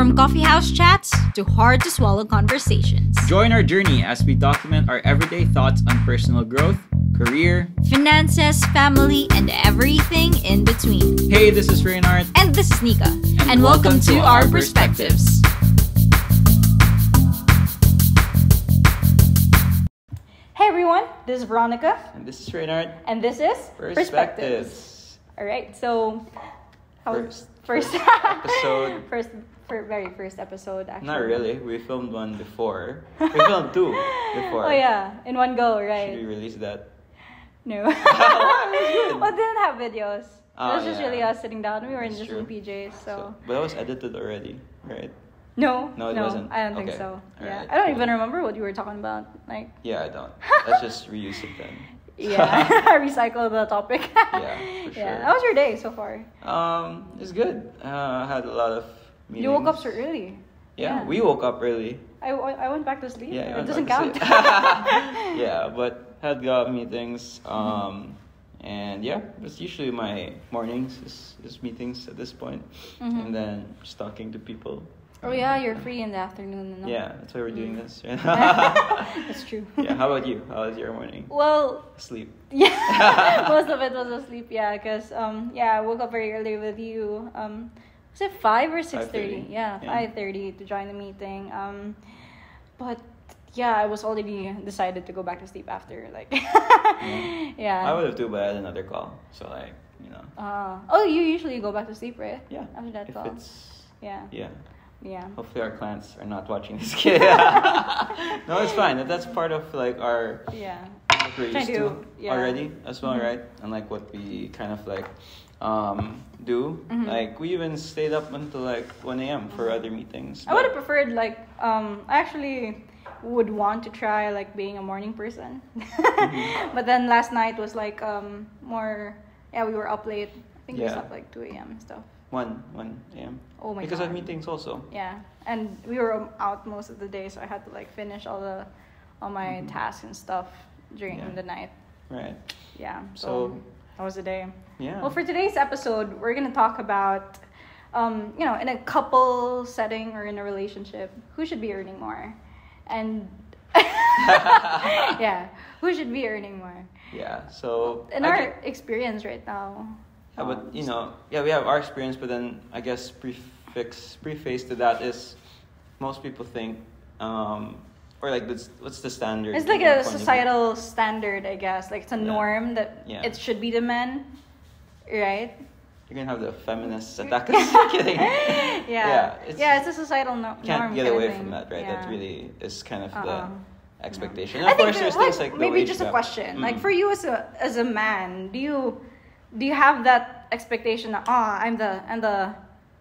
From coffee house chats to hard to swallow conversations, Join our journey as we document our everyday thoughts on personal growth, career. finances, family, and everything in between. Hey, this is Reynard. And this is Nika, and, welcome, to, our perspectives. Hey everyone, this is Veronica, And this is Reynard. and this is Perspectives. All right, so how First- first episode. first for very first episode actually. Not really. We filmed one before. We filmed two before. Oh yeah, in one go, Should we right? release that? No. Well, didn't have videos. Oh, it was just yeah. really us sitting down. We were in just in PJs, so. but that was edited already, right? no, No, it wasn't. I don't think Okay. so. Yeah, Alright, I don't cool. even remember what you were talking about. Like, Yeah, I don't. Let's just reuse it then. yeah, I recycle the topic. Yeah, for Yeah, how was your day so far? Um, it's good. Uh, I had a lot of meetings. You woke up so early. Yeah, Yeah. we woke up early. I, I went back to sleep. Yeah, it doesn't count. yeah, but had got meetings. Um, and yeah, it's usually my mornings is, is meetings at this point. Mhm. and then just talking to people. oh yeah, you're free in the afternoon. No? Yeah, that's why we're doing Mm. this. That's true. yeah, how about you? How was your morning? Well, Sleep. Yeah, most of it was asleep. Yeah, because um, yeah, I woke up very early with you. Um, was it five or six thirty? 5:30, Yeah, yeah. five thirty to join the meeting. Um, but yeah, I was already decided to go back to sleep after like. yeah. I would have too, but I had another call. So like, you know. Uh, oh, you usually go back to sleep, right? Yeah. After that if call. it's Yeah. yeah. Yeah. Hopefully our clients are not watching this kid. no, it's fine. That's part of like our Yeah. what we're used to, to- yeah. already as well, Mhm. right? And like what we kind of like um, do. Mhm. Like we even stayed up until like 1 a.m. for other meetings. I would have preferred like um I actually would want to try like being a morning person. Mm-hmm. but then last night was like um more yeah, we were up late. I think we Yeah. slept like 2 a.m. and stuff. 1 1 a.m. Oh my because god. of meetings also. Yeah. And we were out most of the day so I had to like finish all the all my Mhm. tasks and stuff during Yeah. the night. Right. Yeah. So, So- that was the day. Yeah. Well, for today's episode, we're gonna talk about, um, you know, in a couple setting or in a relationship, who should be earning more, and yeah, who should be earning more. yeah. So In I our get- experience right now. Yeah, but um, you know, yeah, we have our experience, but then I guess prefix preface to that is most people think, um, or like this, what's the standard? It's like a societal standard, I guess. Like it's a Yeah. norm that Yeah. it should be the men, right? You're gonna have the feminists attack us. Kidding. yeah. Yeah, it's- yeah, it's a societal no- You can't norm. get away from that, right? Yeah. That really is kind of Uh-uh. the expectation. I of think course, there's like, things like maybe just a gap. question. Like Mm. for you as a as a man, do you do you have that expectation that oh I'm the I'm the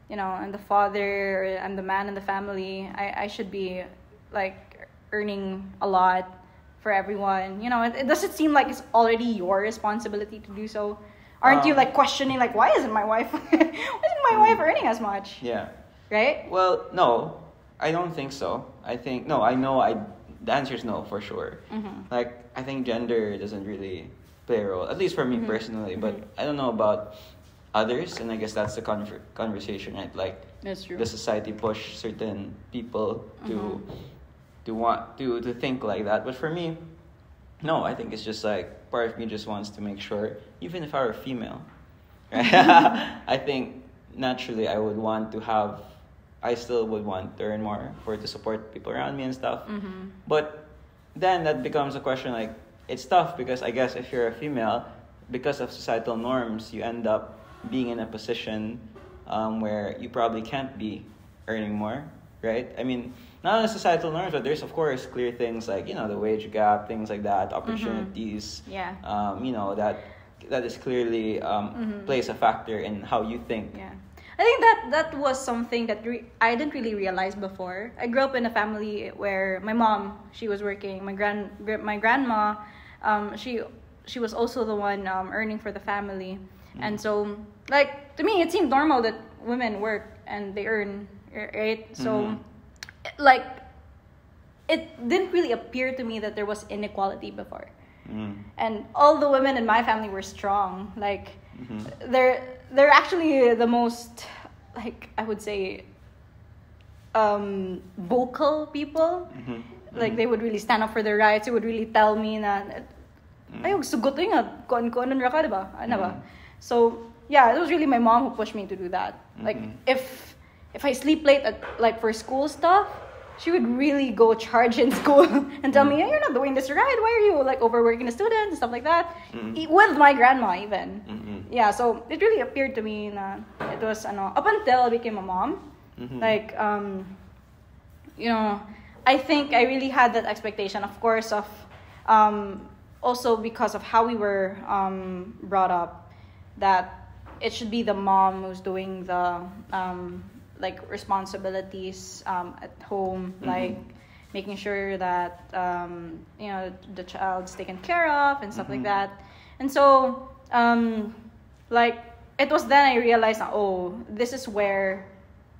you know I'm the father I'm the man in the family. I, I should be like earning a lot for everyone. You know, it, it doesn't seem like it's already your responsibility to do so. Aren't you Um, like questioning like why isn't my wife why isn't my wife earning as much? Yeah. Right? Well, no, I don't think so. I think no. I know. I the answer is no for sure. Mhm. Like I think gender doesn't really play a role, at least for me Mhm. personally. But Mhm. I don't know about others, and I guess that's the conver- conversation, right? Like That's true. the society push certain people to Mhm. To want to to think like that. But for me, no. I think it's just like part of me just wants to make sure, even if I were a female, right? I think naturally I would want to have. I still would want to earn more for to support people around me and stuff. Mhm. But then that becomes a question like it's tough because I guess if you're a female, because of societal norms, you end up being in a position um, where you probably can't be earning more, right? I mean, not only societal norms, but there's of course clear things like you know the wage gap, things like that, opportunities. Yeah. Um, you know that that is clearly um, Mhm. plays a factor in how you think. Yeah. I think that that was something that re- I didn't really realize before. I grew up in a family where my mom, she was working. My grand gra- my grandma, um, she she was also the one um, earning for the family. And so like to me it seemed normal that women work and they earn, right? So Mhm. Like it didn't really appear to me that there was inequality before. Mm. And all the women in my family were strong. Like Mhm. they're they're actually the most like I would say um, vocal people. Mhm. Like they would really stand up for their rights. They would really tell me na Mm. ay sugot nga kon kon ra ka? Ano ba? Mhm. So yeah, it was really my mom who pushed me to do that. Like Mhm. if if I sleep late at like for school stuff, she would really go charge in school and tell me, Mm. "Hey, "You're not doing this right. Why are you like overworking the students and stuff like that?" Mhm. E- With my grandma even. Mhm. Yeah, so it really appeared to me na it was ano up until I became a mom. Mhm. Like um you know, I think I really had that expectation, of course, of um, also because of how we were um, brought up, that it should be the mom who's doing the um, like responsibilities um, at home, Mhm. like making sure that um, you know the child's taken care of and stuff like Mhm. that. And so, um, like it was then I realized, oh, this is where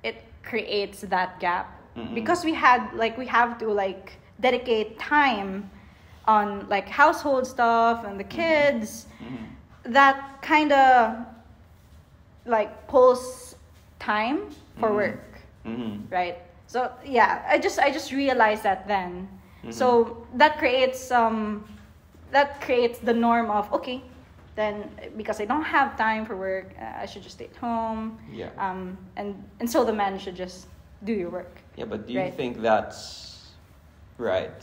it creates that gap Mhm. because we had like we have to like dedicate time on like household stuff and the kids Mhm. that kind of like pulls time for Mhm. work Mhm. right so yeah i just i just realized that then Mhm. so that creates um that creates the norm of okay then because i don't have time for work uh, i should just stay at home Yeah. um and and so the man should just do your work Yeah, but do you Right. think that's right?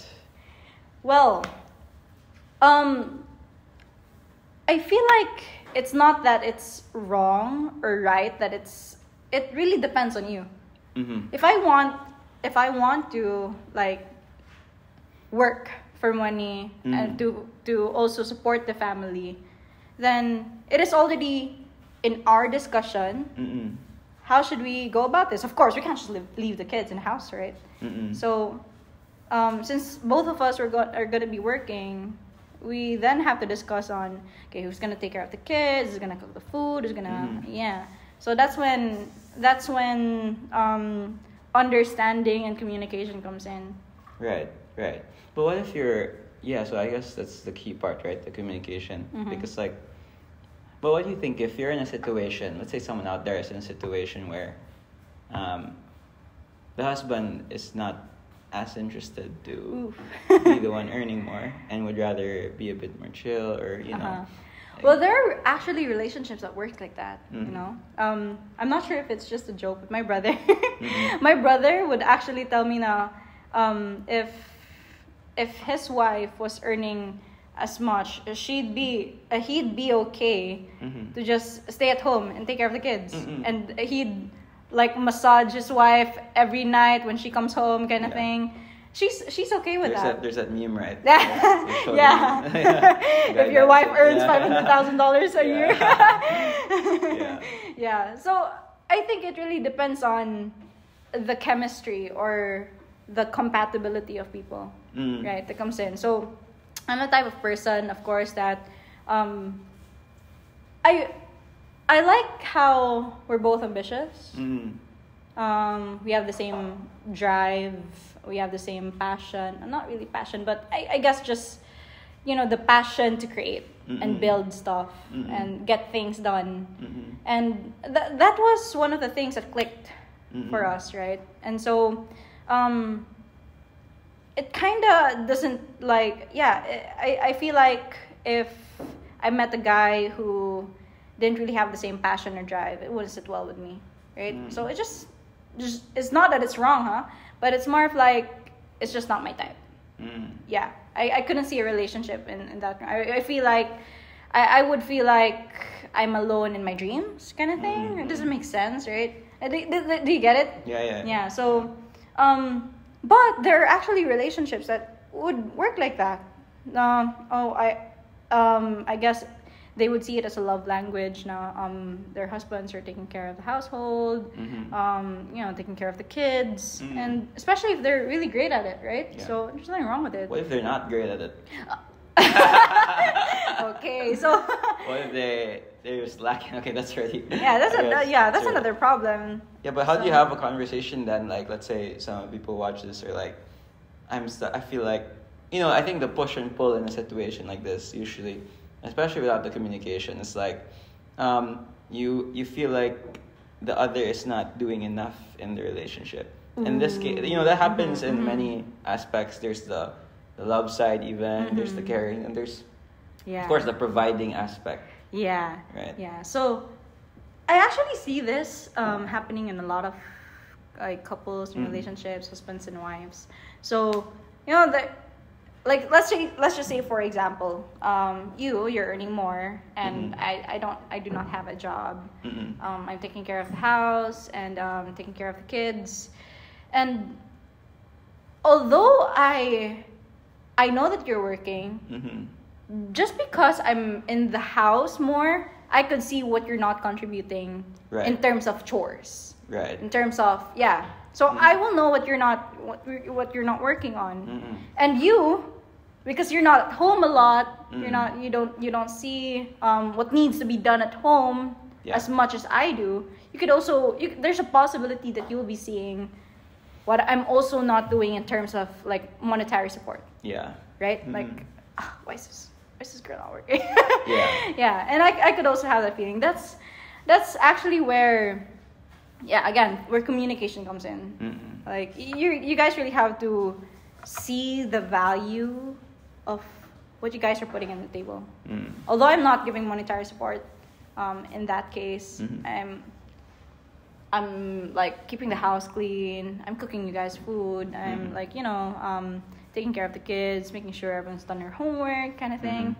Well, um, I feel like it's not that it's wrong or right. That it's it really depends on you. Mm-hmm. If I want, if I want to like work for money and Mhm. to to also support the family, then it is already in our discussion. Mm-mm. How should we go about this? Of course, we can't just leave, leave the kids in the house, right? Mm-mm. So, um, since both of us are, go- are going to be working, we then have to discuss on okay, who's going to take care of the kids, who's going to cook the food, who's going to Mhm. yeah. So that's when that's when um, understanding and communication comes in. Right, right. But what if you're yeah, so I guess that's the key part, right? The communication. Mhm. Because like but what do you think if you're in a situation, let's say someone out there is in a situation where um, the husband is not as interested to be the one earning more and would rather be a bit more chill or you know Uh-huh. Well, there are actually relationships that work like that. You Mhm. know, um, I'm not sure if it's just a joke, but my brother, Mhm. my brother would actually tell me now, um, if if his wife was earning as much, she'd be uh, he'd be okay Mhm. to just stay at home and take care of the kids, Mm-mm. and he'd like massage his wife every night when she comes home, kind of Yeah. thing. She's she's okay with there's that. that there's that meme right Yeah, yeah. If your wife earns five hundred thousand dollars a year. Yeah. yeah. So I think it really depends on the chemistry or the compatibility of people, Mm. right? That comes in. So I'm the type of person, of course, that um, I I like how we're both ambitious. Mm. Um, we have the same drive. We have the same passion. Not really passion, but I, I guess just you know the passion to create Mm-mm. and build stuff Mm-mm. and get things done. Mhm. And th- that was one of the things that clicked for Mm-mm. us, right? And so, um, it kind of doesn't like yeah. I I feel like if I met a guy who didn't really have the same passion or drive, it wouldn't sit well with me, right? Mm. So it just just it's not that it's wrong, huh? But it's more of like it's just not my type. Mm. yeah. I, I couldn't see a relationship in, in that I, I feel like I, I would feel like I'm alone in my dreams kind of thing. Mhm. it doesn't make sense right? Uh, do, do, do you get it? Yeah, yeah. yeah so um but there are actually relationships that would work like that. Um oh i um i guess they would see it as a love language now um their husbands are taking care of the household Mhm. um you know taking care of the kids Mhm. and especially if they're really great at it right Yeah. so there's nothing wrong with it What if they're not great at it? okay so What if they they're just lacking? Okay, that's already. yeah that's a, that- yeah that's another problem Yeah, but how do you have a conversation then? Like, let's say some people watch this or like, I'm. St- I feel like, you know, I think the push and pull in a situation like this usually, especially without the communication, it's like, um, you you feel like the other is not doing enough in the relationship, in this case, you know that happens in Mhm. many aspects. There's the the love side even. There's the Mhm. caring, and there's Yeah. of course the providing aspect. Yeah. Right. Yeah. So I actually see this um, happening in a lot of like couples and Mm. relationships, husbands and wives. So you know that like let's say let's just say for example, um, you you're earning more and Mhm. I, I don't I do not have a job. Mm-mm. Um, I'm taking care of the house and um, taking care of the kids, and although I I know that you're working, Mm-hmm. just because I'm in the house more, I could see what you're not contributing Right. in terms of chores. Right. In terms of yeah, so Mm. I will know what you're not what, what you're not working on, Mm-mm. and you, because you're not at home a lot, you're Mm. not you don't you don't see um, what needs to be done at home Yeah. as much as I do. You could also you, there's a possibility that you'll be seeing what I'm also not doing in terms of like monetary support Yeah. right? Mhm. Like, ah, why is this? Why is this girl not working? Yeah. Yeah, and I, I could also have that feeling. That's that's actually where, yeah, again, where communication comes in. Mm-mm. Like you you guys really have to see the value of what you guys are putting on the table. Mm. Although I'm not giving monetary support, um, in that case, Mhm. I'm I'm like keeping the house clean. I'm cooking you guys food. I'm Mhm. like you know um, taking care of the kids, making sure everyone's done their homework, kind of thing. Mhm.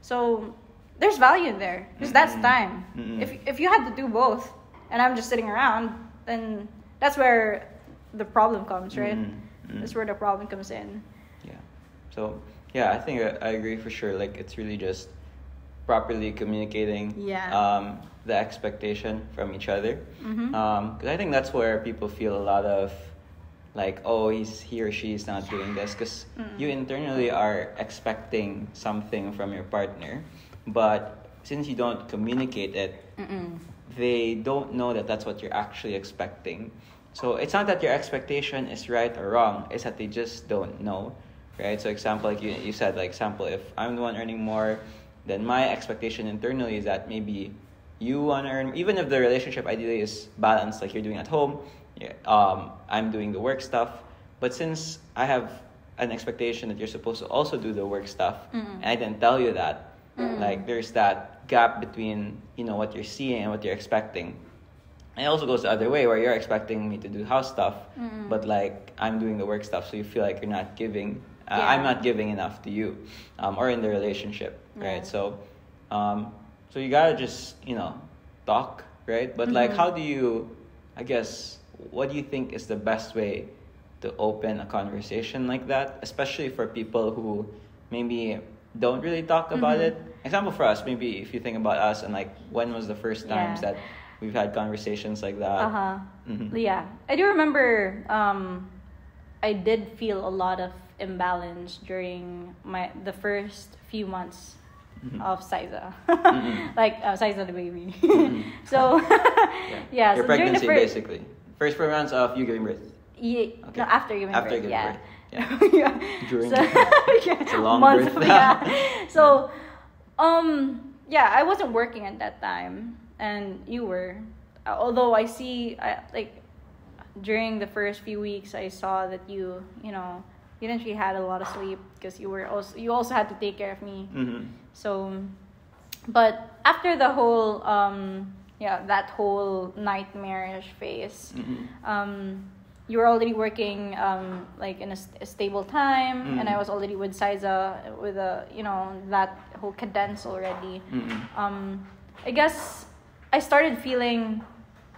So there's value in there because that's Mhm. time. Mhm. If if you had to do both, and I'm just sitting around, then that's where the problem comes, right? Mhm. Mhm. That's where the problem comes in. Yeah. So yeah, I think I, agree for sure. Like it's really just properly communicating Yeah. um, the expectation from each other. Because I think that's where people feel a lot of like, oh, he's he or she is not doing this because Mm. you internally are expecting something from your partner, but since you don't communicate it, Mm-mm. they don't know that that's what you're actually expecting. So it's not that your expectation is right or wrong, it's that they just don't know, right? So example, like you, you said, like example, if I'm the one earning more, then my expectation internally is that maybe you want to earn, even if the relationship ideally is balanced, like you're doing at home, yeah, um, I'm doing the work stuff. But since I have an expectation that you're supposed to also do the work stuff, Mm-mm. and I didn't tell you that, Mm. like there's that gap between you know what you're seeing and what you're expecting. And it also goes the other way where you're expecting me to do house stuff, Mm. but like I'm doing the work stuff, so you feel like you're not giving. Uh, Yeah. I'm not giving enough to you, um, or in the relationship, right? Yeah. So, um, so you gotta just you know talk, right? But like, Mhm. how do you? I guess what do you think is the best way to open a conversation like that, especially for people who maybe don't really talk about Mhm. it? Example for us, maybe if you think about us and like when was the first times Yeah. that we've had conversations like that? Uh huh. Mhm. Yeah, I do remember. Um, I did feel a lot of imbalance during my the first few months Mhm. of Siza, Mhm. like uh, Siza the baby. Mhm. so yeah, Your so during the pregnancy, first, basically. First four months of you giving birth. Ye- Okay. no, after giving After birth, giving yeah. birth, yeah. yeah. During so, yeah, It's a long months birth. of- yeah. So, um, yeah, I wasn't working at that time, and you were. Uh, Although I see, I, like, during the first few weeks, I saw that you, you know, you didn't really had a lot of sleep because you were also you also had to take care of me. Mm-hmm. So, but after the whole, um, yeah, that whole nightmarish phase, Mm-hmm. um, you were already working um, like in a, st- a stable time, and I Mm. was already with Siza with a you know that whole cadence already. Mm-hmm. Um, I guess I started feeling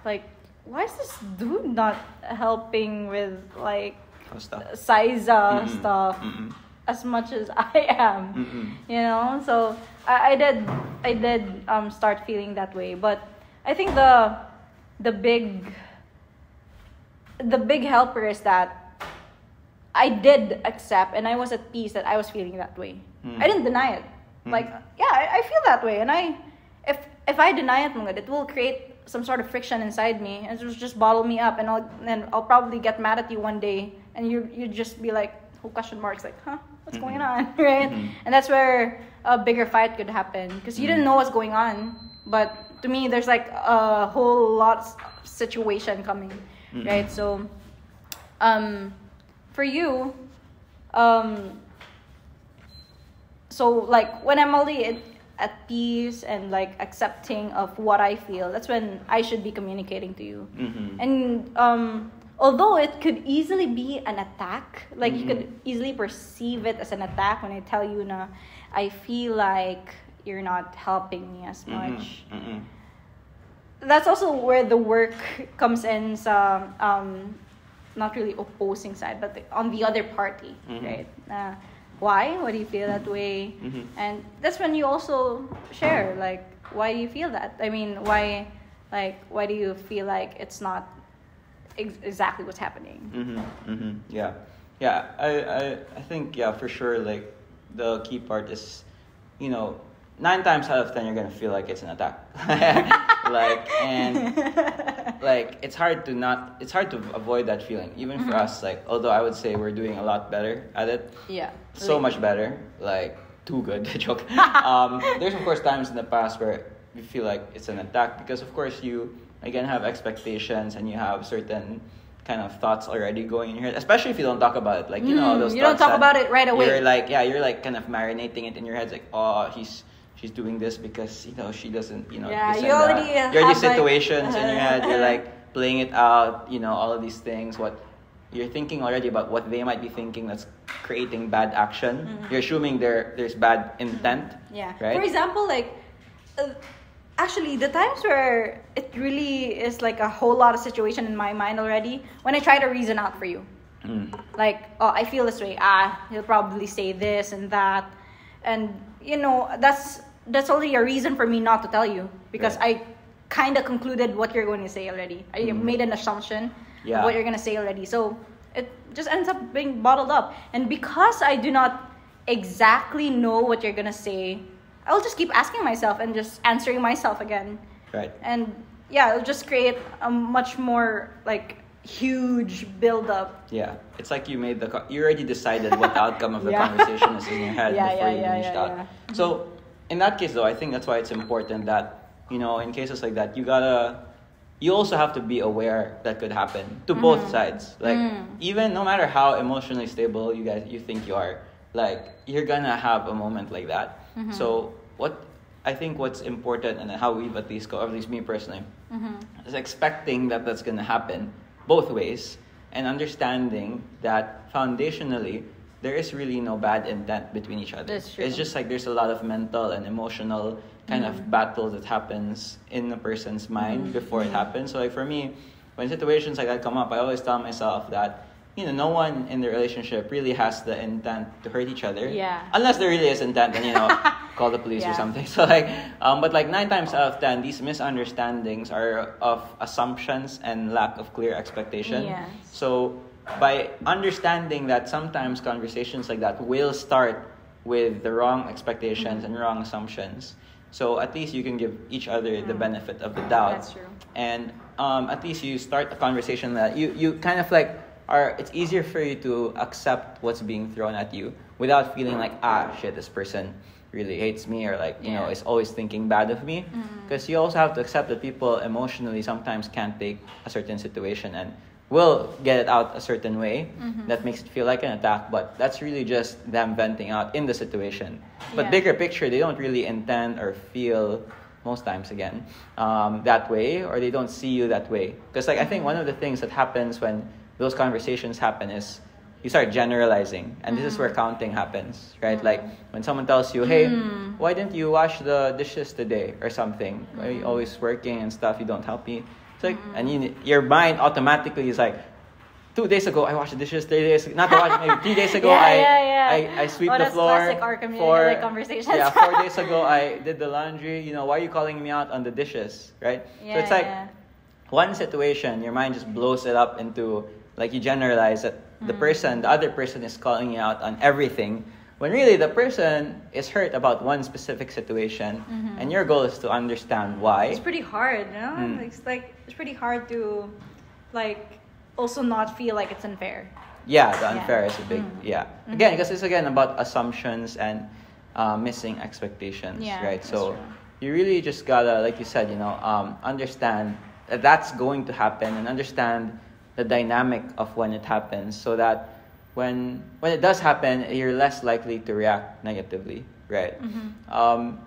like, why is this dude not helping with like Stuff. Siza Mm-mm. stuff Mm-mm. as much as I am? Mm-mm. you know so I, I did i did um start feeling that way but i think the the big the big helper is that i did accept and i was at peace that i was feeling that way Mm. i didn't deny it Mm. like yeah I, I feel that way and i if if i deny it it will create some sort of friction inside me and it will just bottle me up and i'll and i'll probably get mad at you one day and you you just be like who question marks like huh what's going Mhm. on right Mhm. and that's where a bigger fight could happen because you didn't Mhm. know what's going on but to me there's like a whole lot situation coming Mhm. right so um, for you, um, so like when I'm already at, at peace and like accepting of what I feel, that's when I should be communicating to you. Mhm. And um, although it could easily be an attack, like you Mhm. could easily perceive it as an attack when I tell you na I feel like you're not helping me as Mhm. much. Mhm. That's also where the work comes in sa um, not really opposing side, but the, on the other party, Mhm. right? Uh, why? Why do you feel that way? And that's when you also share like why do you feel that? I mean, why like why do you feel like it's not ex- exactly what's happening? Mm-hmm. Mm-hmm. Yeah. Yeah. I, I I think yeah for sure like the key part is you know nine times out of ten you're gonna feel like it's an attack. like and like it's hard to not it's hard to avoid that feeling even for Mhm. us like although I would say we're doing a lot better at it yeah. so much better like too good joke um, there's of course times in the past where you feel like it's an attack because of course you again have expectations and you have certain kind of thoughts already going in your head especially if you don't talk about it like you know Mm, those you don't talk about it right away. you're like yeah you're like kind of marinating it in your head it's like oh he's she's doing this because you know she doesn't you know Yeah, you and that. already you're have, these like- situations in your head you're like playing it out you know all of these things what you're thinking already about what they might be thinking that's creating bad action Mhm. you're assuming there there's bad intent Yeah. right For example, like, uh, actually, the times where it really is like a whole lot of situation in my mind already, when I try to reason out for you. Mm. Like, oh, I feel this way. Ah, he'll probably say this and that, and you know, that's that's only a reason for me not to tell you because Right. I kind of concluded what you're going to say already. I Mhm. made an assumption Yeah. of what you're going to say already. So it just ends up being bottled up. And because I do not exactly know what you're going to say, I'll just keep asking myself and just answering myself again. right And yeah, it'll just create a much more like huge build up. yeah it's like you made the co- you already decided what the outcome of the Yeah. conversation is in your head Yeah, before yeah, you yeah, reached yeah, out yeah. so in that case though i think that's why it's important that you know in cases like that you gotta you also have to be aware that could happen to both Mhm. sides like Mm. even no matter how emotionally stable you guys you think you are like you're gonna have a moment like that Mhm. so what i think what's important and how we've at least go at least me personally Mm-hmm. is expecting that that's to happen both ways and understanding that foundationally there is really no bad intent between each other. That's true. It's just like there's a lot of mental and emotional kind Mhm. of battle that happens in a person's mind Mhm. before it Mhm. happens. So like for me, when situations like that come up, I always tell myself that you know no one in the relationship really has the intent to hurt each other. Yeah. Unless there really is intent, then you know call the police or something. So like, um, but like nine times out of ten, these misunderstandings are of assumptions and lack of clear expectation. Yes. So by understanding that sometimes conversations like that will start with the wrong expectations and wrong assumptions. So at least you can give each other the Mm. benefit of the doubt. That's true. And um, at least you start a conversation that you, you kind of like are it's easier for you to accept what's being thrown at you without feeling like ah shit this person really hates me or like you know is always thinking bad of me. Because you also have to accept that people emotionally sometimes can't take a certain situation and will get it out a certain way Mhm. that makes it feel like an attack but that's really just them venting out in the situation. But Yeah. bigger picture they don't really intend or feel most times again um, that way or they don't see you that way. Because like i think one of the things that happens when those conversations happen is you start generalizing. And this is where Mm. counting happens right? Mm. like when someone tells you hey Mm. why didn't you wash the dishes today? or something. Why are you always working and stuff? You don't help me. It's like and you, your mind automatically is like two days ago I washed the dishes. Three days not to wash maybe three days ago Yeah, I, yeah, yeah. I I sweep Oh, the floor classic four like, conversations. yeah four days ago I did the laundry. You know why are you calling me out on the dishes? Right? So it's like one situation your mind just blows it up into like you generalize that the Mm. person the other person is calling you out on everything when really the person is hurt about one specific situation Mhm. and your goal is to understand why It's pretty hard, you know? Mm. It's like it's pretty hard to like also not feel like it's unfair. yeah the Yeah. unfair is a big Mm. yeah Mhm. again because it's again about assumptions and uh, missing expectations Yeah, right so you really just gotta like you said you know um, understand that that's going to happen and understand the dynamic of when it happens so that when when it does happen you're less likely to react negatively right Mhm. um,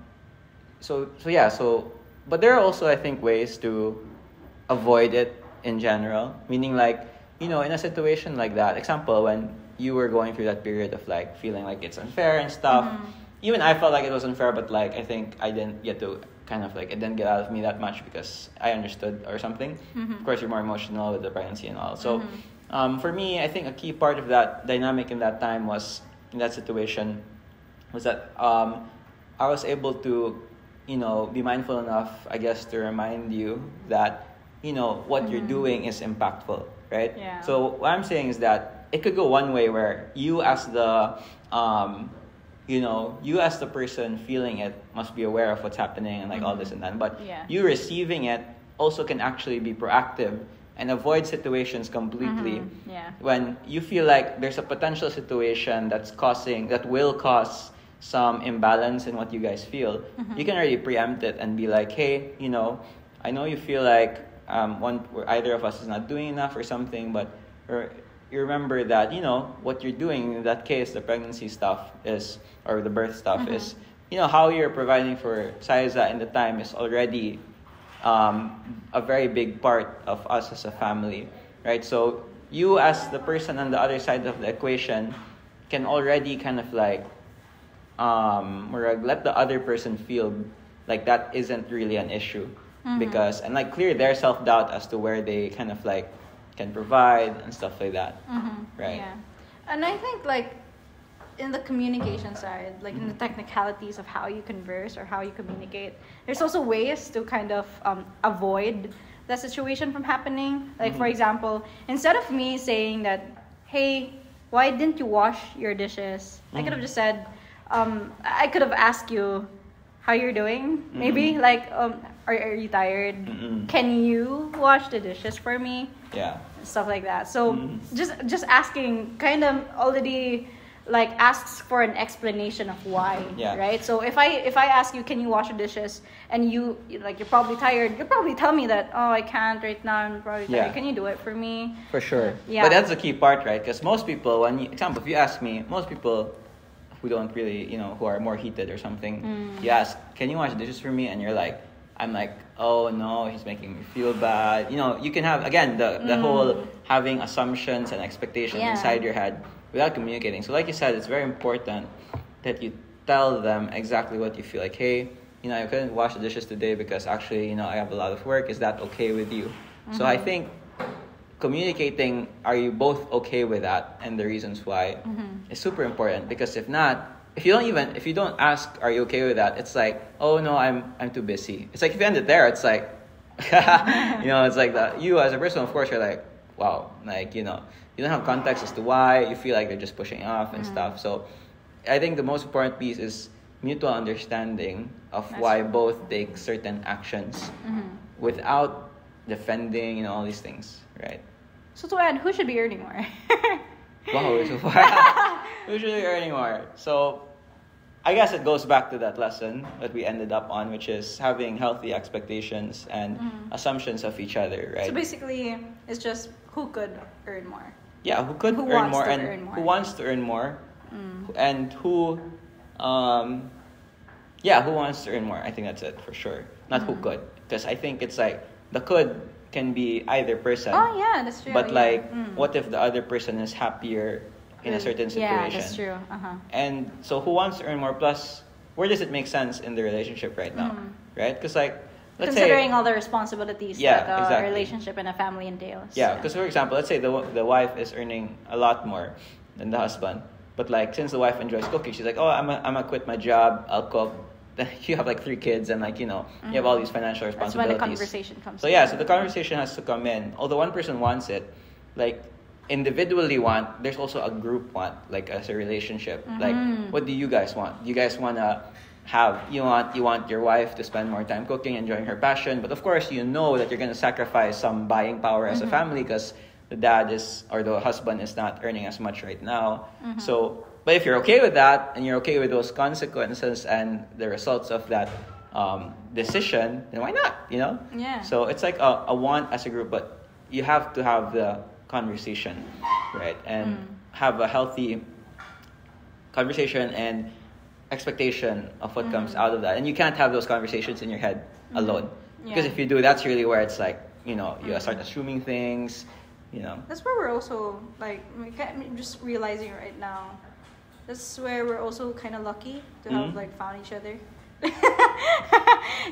so so yeah so but there are also i think ways to avoid it in general meaning like you know in a situation like that example when you were going through that period of like feeling like it's unfair and stuff Mhm. even i felt like it was unfair but like i think i didn't get to kind of like it didn't get out of me that much because i understood or something Mhm. of course you're more emotional with the pregnancy and all so Mhm. um, for me i think a key part of that dynamic in that time was in that situation was that um, I was able to, you know, be mindful enough, I guess, to remind you that, you know, what you're Mhm. doing is impactful, right? Yeah. So what I'm saying is that it could go one way where you as the, um, you know, you as the person feeling it must be aware of what's happening and like all Mhm. this and that. But Yeah. you receiving it also can actually be proactive and avoid situations completely Mhm. Yeah. when you feel like there's a potential situation that's causing that will cause some imbalance in what you guys feel Mhm. you can already preempt it and be like hey you know i know you feel like um, one either of us is not doing enough or something but or you remember that you know what you're doing in that case the pregnancy stuff is or the birth stuff Mhm. is you know how you're providing for Saiza in the time is already um, a very big part of us as a family, right? So you as the person on the other side of the equation can already kind of like um, let the other person feel like that isn't really an issue Mhm. because and like clear their self doubt as to where they kind of like can provide and stuff like that. Mhm. Right. Yeah. And I think like in the communication side, like in the Mm-hmm. technicalities of how you converse or how you communicate, there's also ways to kind of um, avoid that situation from happening. Like for Mhm. example, instead of me saying that, "Hey, why didn't you wash your dishes?" I could have Mhm. just said, um, I could have asked you how you're doing. Maybe Mhm. like, um, are, are you tired? Can you wash the dishes for me? Yeah. Stuff like that. So Mhm. just just asking kind of already like asks for an explanation of why, Yeah. right? So if I if I ask you, can you wash the dishes, and you you- like you're probably tired, you'll probably tell me that oh I can't right now. I'm probably tired. Yeah. Can you do it for me? For sure. Yeah. But that's the key part, right? Because most people, when you, example, if you ask me, most people who don't really, you know, who are more heated or something, Mm. you ask, "Can you wash the dishes for me?" And you're like, "I'm like, oh no, he's making me feel bad." You know, you can have again the the Mm. whole having assumptions and expectations Yeah. inside your head without communicating. So, like you said, it's very important that you tell them exactly what you feel. Like, hey, you know, I couldn't wash the dishes today because actually, you know, I have a lot of work. Is that okay with you? So I Mhm. think communicating are you both okay with that and the reasons why Mhm. is super important because if not if you don't even if you don't ask are you okay with that it's like oh no i'm i'm too busy it's like if you end it there it's like you know it's like that you as a person of course you're like wow like you know you don't have context as to why you feel like they're just pushing off and Mhm. stuff so i think the most important piece is mutual understanding of That's why true. both take certain actions Mhm. without defending you know all these things right So to add, who should be earning more? Wow, so far. Who's really earning more? So, I guess it goes back to that lesson that we ended up on, which is having healthy expectations and Mhm. assumptions of each other, right? So basically, it's just who could earn more. yeah, who could who earn wants more to and earn more. who wants to earn more, Mm. and who, um, yeah, who wants to earn more? I think that's it for sure. Not who Mhm. could, because I think it's like the could can be either person. Oh yeah, that's true. But yeah. like, Mm. what if the other person is happier in a Mm, certain situation? Yeah, that's true. Uh huh. And so, who wants to earn more? Plus, where does it make sense in the relationship right now? Mhm. Right? Because, like, let's Considering say. all the responsibilities Yeah, that a exactly. relationship and a family entails. Yeah, because, for example, let's say the, the wife is earning a lot more than the husband. But, like, since the wife enjoys cooking, she's like, oh, I'm going to quit my job, I'll cook. You have like three kids, and, like, you know, you have all these financial Mm-hmm. That's when the responsibilities. conversation comes. So yeah, so the conversation has to come in. Although one person wants it, like individually want, there's also a group want, like as a relationship. Mhm. Like, what do you guys want? Do You guys wanna have you want you want your wife to spend more time cooking, enjoying her passion, but of course you know that you're gonna sacrifice some buying power as a Mhm. family because the dad is or the husband is not earning as much right now. Mhm. So, but if you're okay with that and you're okay with those consequences and the results of that um, decision, then why not? You know. Yeah. So it's like a, a want as a group, but you have to have the conversation, right? And Mm. have a healthy conversation and expectation of what comes Mm. out of that. And you can't have those conversations in your head Mhm. alone. Because if you do, that's really where it's like, you know, you Mhm. start assuming things, you know. That's where we're also like we ca- I'm just realizing right now. That's where we're also kind of lucky to have like found each other.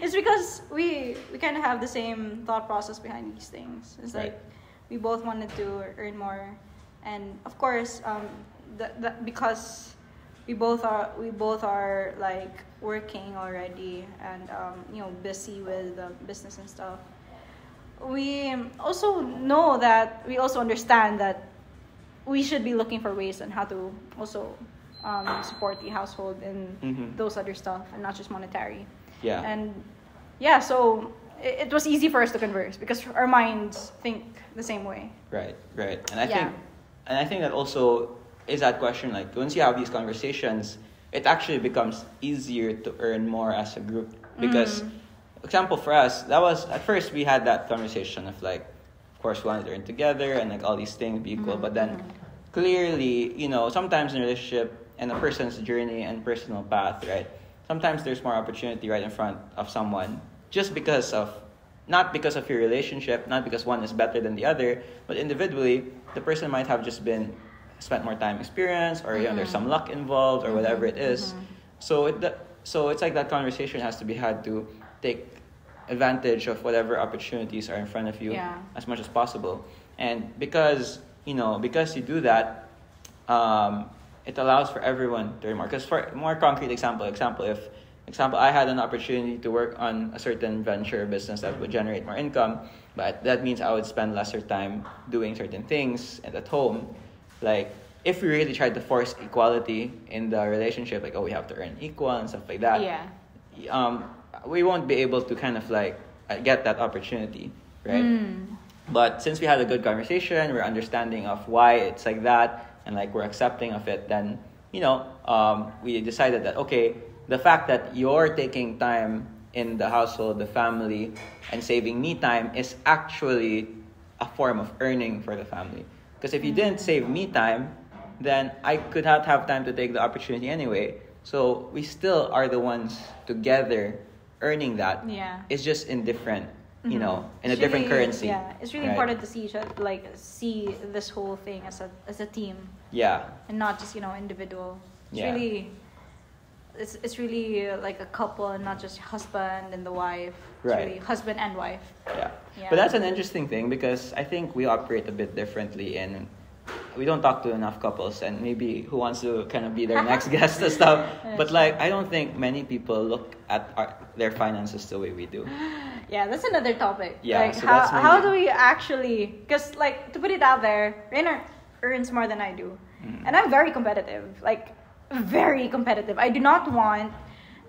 it's because we we kind of have the same thought process behind these things. It's Right. like we both wanted to earn more, and of course, um, that that because we both are we both are like working already and um, you know busy with uh, business and stuff we also know that we also understand that we should be looking for ways on how to also um, support the household in Mhm. those other stuff and not just monetary Yeah. and yeah so it, it was easy for us to converse because our minds think the same way Right, right. And I Yeah. think and I think that also is that question like once you have these conversations, it actually becomes easier to earn more as a group. Because Mm. example for us, that was at first we had that conversation of like of course we wanted to earn together and like all these things be equal, Mhm, but then mhm. clearly, you know, sometimes in a relationship and a person's journey and personal path, right? Sometimes there's more opportunity right in front of someone just because of not because of your relationship, not because one is better than the other, but individually, the person might have just been spent more time experience or you know there's Mhm. some luck involved or whatever it is. Mhm, is. mhm. So it so it's like that conversation has to be had to take advantage of whatever opportunities are in front of you Yeah. as much as possible. And because you know, because you do that, um, it allows for everyone to more. Because for more concrete example, example if example I had an opportunity to work on a certain venture business that would generate more income, but that means I would spend lesser time doing certain things and at home. Like if we really tried to force equality in the relationship, like oh we have to earn equal and stuff like that yeah um, we won't be able to kind of like uh, get that opportunity, right? Mm. But since we had a good conversation, we're understanding of why it's like that, and like we're accepting of it, then you know, um, we decided that okay, the fact that you're taking time in the household, the family, and saving me time is actually a form of earning for the family. Because if you didn't save me time, then I could not have time to take the opportunity anyway. So we still are the ones together earning that. yeah It's just in different, you Mhm. know, in a It's different really- currency. Yeah, it's really right? important to see each other, like see this whole thing as a as a team Yeah, and not just you know individual. It's Yeah. really, it's it's really uh, like a couple and not just husband and the wife. It's Right. really husband and wife. yeah, Yeah. But that's an interesting thing because I think we operate a bit differently and we don't talk to enough couples and maybe who wants to kind of be their next guest and stuff. But like I don't think many people look at our, their finances the way we do. Yeah, that's another topic. Yeah, like so how how do we actually? Because like to put it out there, Reynard earns more than I do, Mhm. and I'm very competitive. Like very competitive. I do not want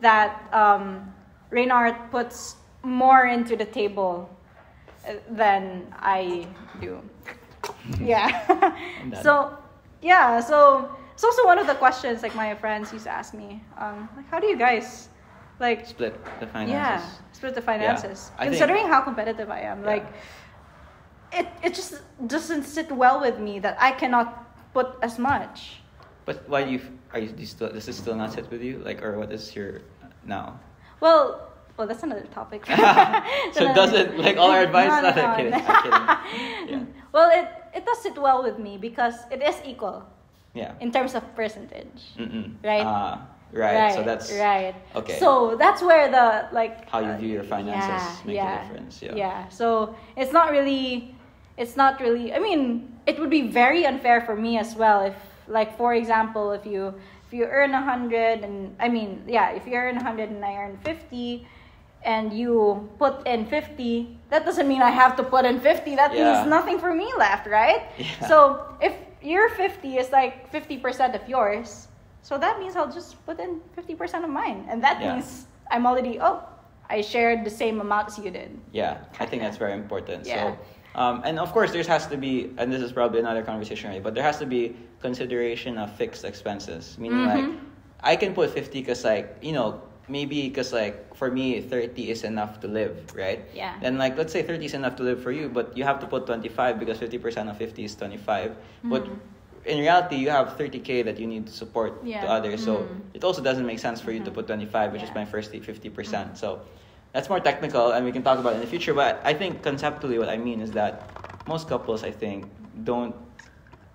that um, Reynard puts more into the table uh, than I do. Yeah. So yeah, so it's also one of the questions like my friends used to ask me, um, like how do you guys like Split the finances. yeah, split the finances. Think- Considering how competitive I am, Yeah. like it it just doesn't sit well with me that I cannot put as much. But why do you are you, do you still does this still not set with you? Like or what is your now? Well, well, that's another topic. so it doesn't like all our advice. No, no, not no, kidding. kidding. Yeah. Well, it it does sit well with me because it is equal Yeah. in terms of percentage. Mm-mm. Right? Ah, right. So that's right. okay. So that's where the like How you uh, view your finances make a difference, yeah. Yeah. So it's not really, it's not really. I mean, it would be very unfair for me as well if, like, for example, if you if you earn a hundred and I mean, yeah, if you earn a hundred and I earn fifty. And you put in 50, that doesn't mean I have to put in 50. That Yeah. means nothing for me left, right? Yeah. So if your 50 is like 50% of yours, so that means I'll just put in 50% of mine. And that Yeah. means I'm already, oh, I shared the same amount as you did. Yeah, I think that's very important. Yeah. So, um, and of course, there has to be, and this is probably another conversation, right? But there has to be consideration of fixed expenses, meaning Mhm. like I can put fifty because like you know maybe because like for me 30 is enough to live right Yeah. then like let's say 30 is enough to live for you but you have to put 25 because 50% of 50 is 25 but Mhm. in reality you have 30k that you need to support Yeah. to others so Mhm. it also doesn't make sense for you to Mhm. put 25 which is my first 50% so that's more technical and we can talk about it in the future but i think conceptually what i mean is that most couples i think don't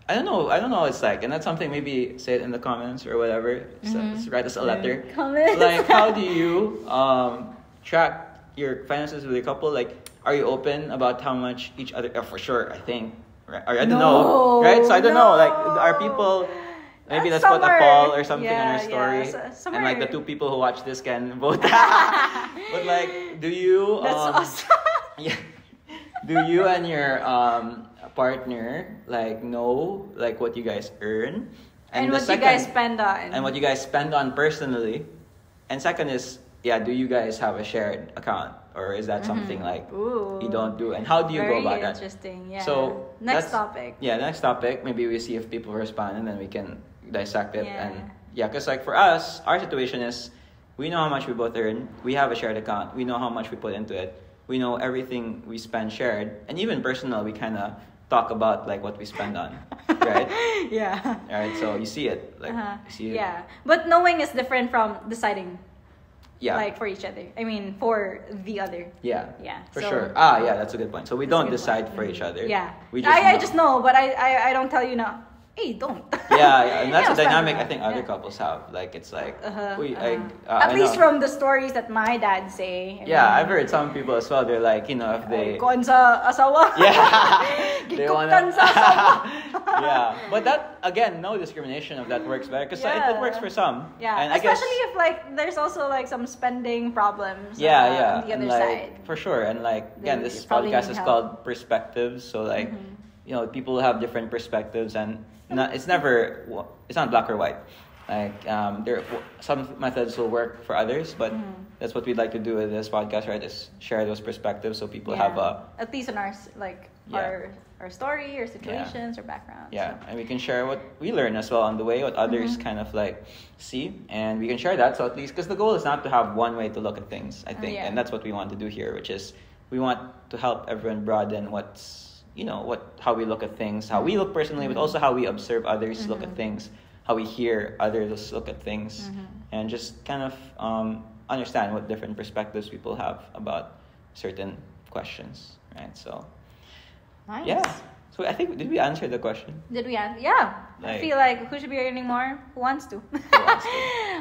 I don't know. I don't know what it's like, and that's something. Maybe say it in the comments or whatever. So, Mhm. write us a letter. Comments. Like, how do you um, track your finances with your couple? Like, are you open about how much each other? Oh, for sure, I think. Right? Or I don't know, right? So I don't know. Like, are people? Maybe let's put a poll or something on our story, yeah, so- and like the two people who watch this can vote. but like, do you? That's um, awesome. yeah. Do you and your um, partner like know like what you guys earn? and the what you guys spend on. and what you guys spend on personally. And second is yeah, do you guys have a shared account or is that something Mhm. like Ooh. you don't do? And how do you go about that? interesting. Yeah. So next topic. Yeah, next topic. Maybe we see if people respond and then we can dissect it. Yeah. And yeah, because like for us, our situation is we know how much we both earn. We have a shared account. We know how much we put into it. We know everything we spend shared, and even personal. We kind of talk about like what we spend on, right? yeah. All right. So you see it, like Uh-huh. you see it. Yeah, but knowing is different from deciding. Yeah. Like for each other. I mean, for the other. Yeah. Yeah, For so- sure. Ah, yeah, that's a good point. So we don't decide point. for each Mhm. other. Yeah. We just I, I just know, but I, I, I don't tell you now. Hey, don't. Yeah, yeah, and that's Yeah, a dynamic I think other that. couples have. Like it's like, Uh-huh, we, uh-huh. I, uh, At I least know. from the stories that my dad say. I Yeah, mean, I've heard some people as well. They're like, you know, if they. Kuan sa asawa. Yeah, they wanna. sa asawa. yeah, but that again, no discrimination of that works better because it, it works for some. Yeah, and I guess, especially if like there's also like some spending problems. yeah, uh, yeah, On the other and like side. for sure, and like again, this podcast is help. called Perspectives, so like, Mhm. You know, people have different perspectives, and not, it's never it's not black or white. Like um, there, some methods will work for others, but Mhm. that's what we'd like to do with this podcast, right? Is share those perspectives so people Yeah. have a at least in our like Yeah. our our story, our situations, our backgrounds. Yeah, and we can share what we learn as well on the way, what others Mhm. kind of like see, and we can share that. So at least, because the goal is not to have one way to look at things, I think, Yeah. and that's what we want to do here, which is we want to help everyone broaden what's you know what how we look at things, how we look personally, but also how we observe others look at Mhm. things, how we hear others look at things, Mhm. and just kind of um, understand what different perspectives people have about certain questions, right? So. Nice. Yeah. So I think did we answer the question? Did we answer? Yeah. I feel like who should be earning more? Who wants to? wants to.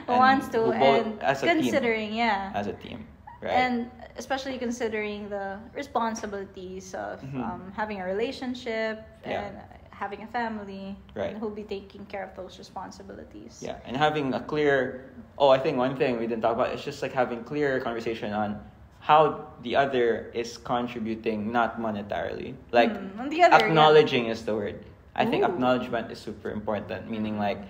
Who wants to? who both- and as a team. considering, yeah. as a team, right? And especially considering the responsibilities of Mhm. um, having a relationship Yeah. and having a family, Right. and who'll be taking care of those responsibilities. yeah, and having a clear. Oh, I think one thing we didn't talk about is just like having clear conversation on how the other is contributing, not monetarily. Like Mm, on the other, yeah. acknowledging is the word. I think acknowledgement is super important. Meaning like,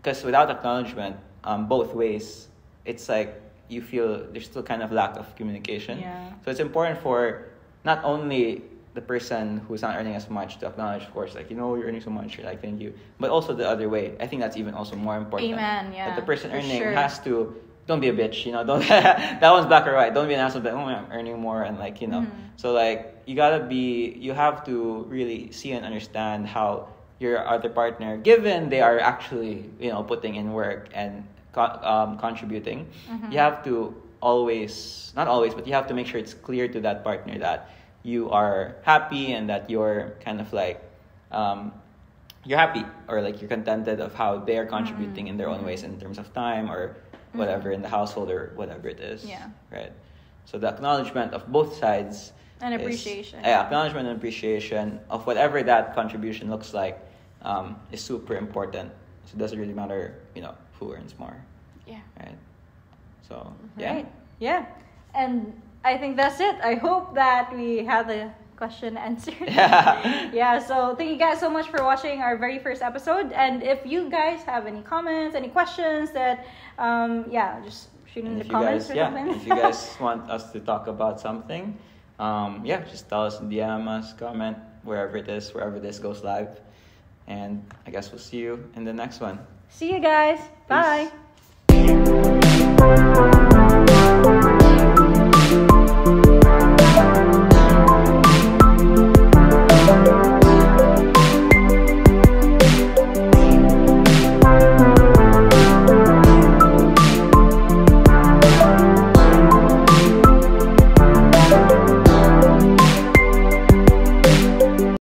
because without acknowledgement, um, both ways, it's like you feel there's still kind of lack of communication. Yeah. So it's important for not only the person who's not earning as much to acknowledge, of course, like you know you're earning so much, like thank you, but also the other way. I think that's even also more important. Amen, yeah, That the person earning sure. has to. Don't be a bitch, you know. Don't that one's black or white. Don't be an asshole. That oh, I'm earning more, and like you know. Mhm. So like you gotta be. You have to really see and understand how your other partner, given they are actually you know putting in work and co- um, contributing, Mhm. you have to always not always, but you have to make sure it's clear to that partner that you are happy and that you're kind of like um, you're happy or like you're contented of how they are contributing in their own Mhm. ways in terms of time or whatever in the household or whatever it is. Yeah. Right. So the acknowledgement of both sides And is- appreciation. yeah, acknowledgement and appreciation of whatever that contribution looks like um, is super important. So it doesn't really matter, you know, who earns more, Yeah. right? So yeah. Right. Yeah. And I think that's it. I hope that we had the question answered. Yeah. yeah, so thank you guys so much for watching our very first episode. And if you guys have any comments, any questions that um yeah, just shoot in the if you comments guys, or yeah, something. if you guys want us to talk about something, um, yeah, just tell us, in DM us, comment wherever it is, wherever this goes live, and I guess we'll see you in the next one. See you guys. Bye. Peace.